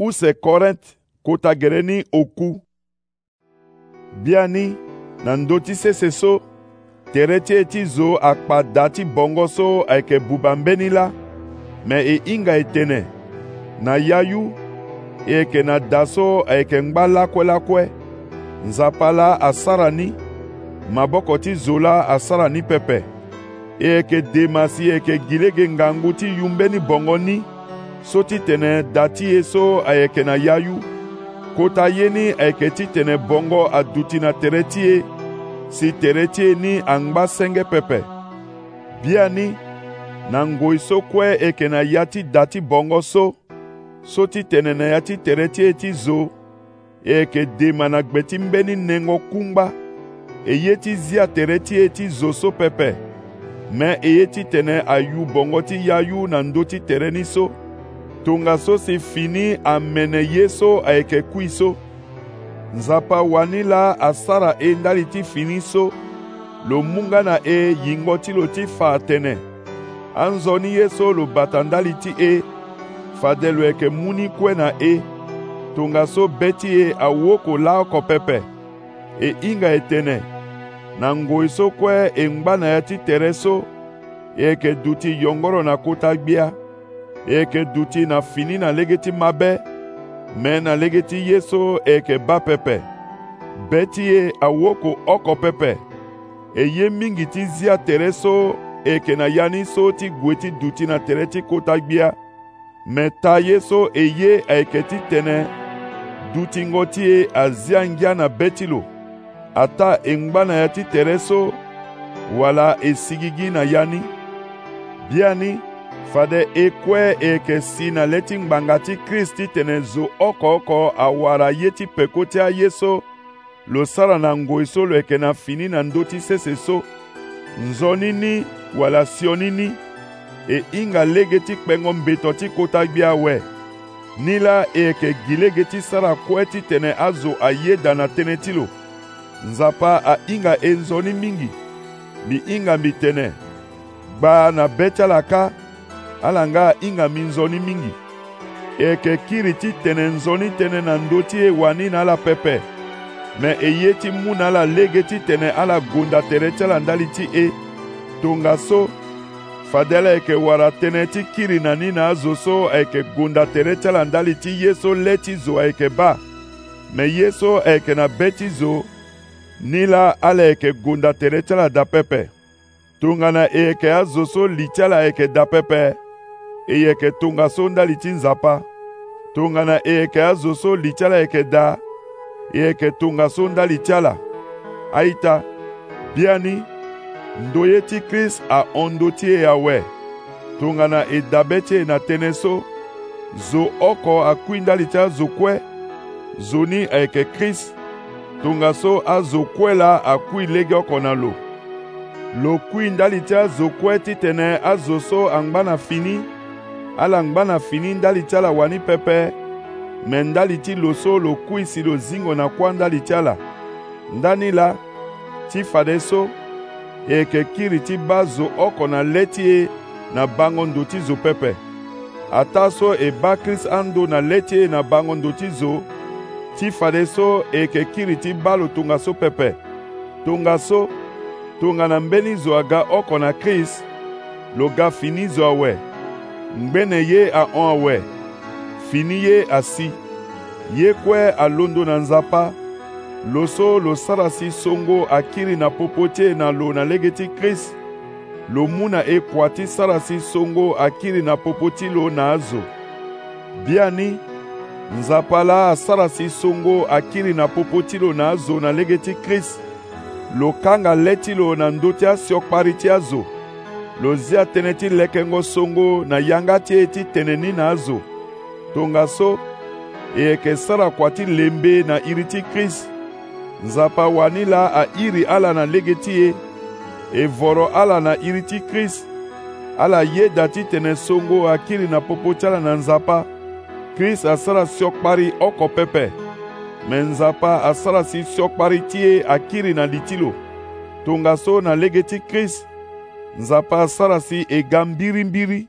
use Kọrent kotagere n'okwu oku na ndö sese so tere ti ti zo akpa da ti bongo so ayeke buba mbeni la me e, e na yayu eke na da so ngba lakwe lakwe nzapa la asara ni maboko ti zo la asara ni pepe eke yeke de ma e gi yu mbeni bongo ni so ti tene da ti ye so ayeke na ya yu kota ye ni ayeke ti tene bongo aduti na tere ti ye si tere ti ye ni angba senge pepe bia ni na ngoi so kue e yeke na ya ti da ti bongo so so ti tene na ya ti tere ti ye ti zo e yeke dema na gbe ti mbeni nengo kungba e ye ti zia tere ti ye ti zo so pepe me e ye ti tene ayu bongo ti ya yu na ndö ti tere ni so tongaso si fini amene ye so ayeke kui so nzapa wani la asara e ndali ti fini so lo munga na e yingo ti lo ti fa atene anzoni ye so lo bata ndali ti e fade lo yeke mu ni kue na e tongaso be ti e awoko laoko pepe e hinga e tene na ngoi so kue e ngba na ya ti tere so e yeke duti yongoro na kota gbia eke duti na fini na lege ti mabe me na lege ti ye so e yeke ba pepe be ti e awoko oko pepe e ye mingi ti zia tere so e yeke na ya ni so ti gue ti duti na tere ti kota gbia me ta ye so e ye ayeke ti tene dutingo ti e azia ngia na be ti lo ata e ngba na ya ti tere so wala e sigi gi na ya ni bia ni fade e kue e yeke si na le ti ngbanga ti kristi tene zo oko oko awara ye ti peko ti aye so lo sara na ngoi so lo yeke na fini na ndö ti sese so nzoni ni wala sioni ni e hinga lege ti kpengo mbeto ti kota gbi awe ni la e yeke gi lege ti sara kue titene azo ayeda na tënë ti lo nzapa ahinga e nzoni mingi mbi hinga mbi tene gbaa na be ti alaka ala nga ahingami nzoni mingi yeke kiri ti tene nzoni tënë na ndö ti e wani na ala pepe me e ye ti mu na ala lege ti tene ala gonda tere ti ala ndali ti e tongaso fadele ayeke wara tënë ti kiri na ni na azo so ayeke gonda tere ti ala ndali ti ye so le ti zo ayeke ba me ye so ayeke na be ti zo ni la ala yeke gonda tere ti ala dapepe tongana e yeke azo so li ti ala ayeke dapepe e yeke tongaso ndali ti nzapa tongana e yeke azo so li ti ala yeke daa e yeke tongaso ndali ti ala aita bia ni ndo ye ti krist ahondo ti e awe tongana e dabe ti e na tënë so zo oko akui ndali ti azo kue zo ni ayeke krist tongaso azo kue la akui lege oko na lo lo kui ndali ti azo kue titene azo so angbâ na fini ala ngba na fini ndali ti ala wani pepe me ndali ti lo so lo kui si lo zingo na kuâ ndali ti ala ndani la ti fade so e yeke kiri ti ba zo oko na le ti e na bango ndo ti zo pepe ata so e ba krist ando na le ti e na bango ndo ti zo ti fade so e yeke kiri ti ba lo tongaso pepe tongaso tongana mbeni zo aga oko na krist lo ga fini zo awe ngbene ye ahɔn awɛ fini ye asi ye kue alondo na nzapa lo so lo sara si songo akiri na popo ti e na lo na lege ti krist lo mu na ekua ti sara si songo akiri na popo ti lo na azo biani nzapa la asara si songo akiri na popo ti lo na azo na lege ti krist lo kanga le ti lo na ndö ti asiokpari ti azo lozia tënë ti lekengo songo na yanga ti ye ti tene ni na azo tongaso e yeke sara kua ti lembe na iri ti krist nzapa wani la airi ala na lege ti e e voro ala na iri ti krist ala yeda ti tene songo akiri na popo ti ala na nzapa krist asara siokpari oko pepe me nzapa asara si siokpari ti e akiri na li ti lo tongaso na lege ti krist nzapa asara si egam mbirimbiri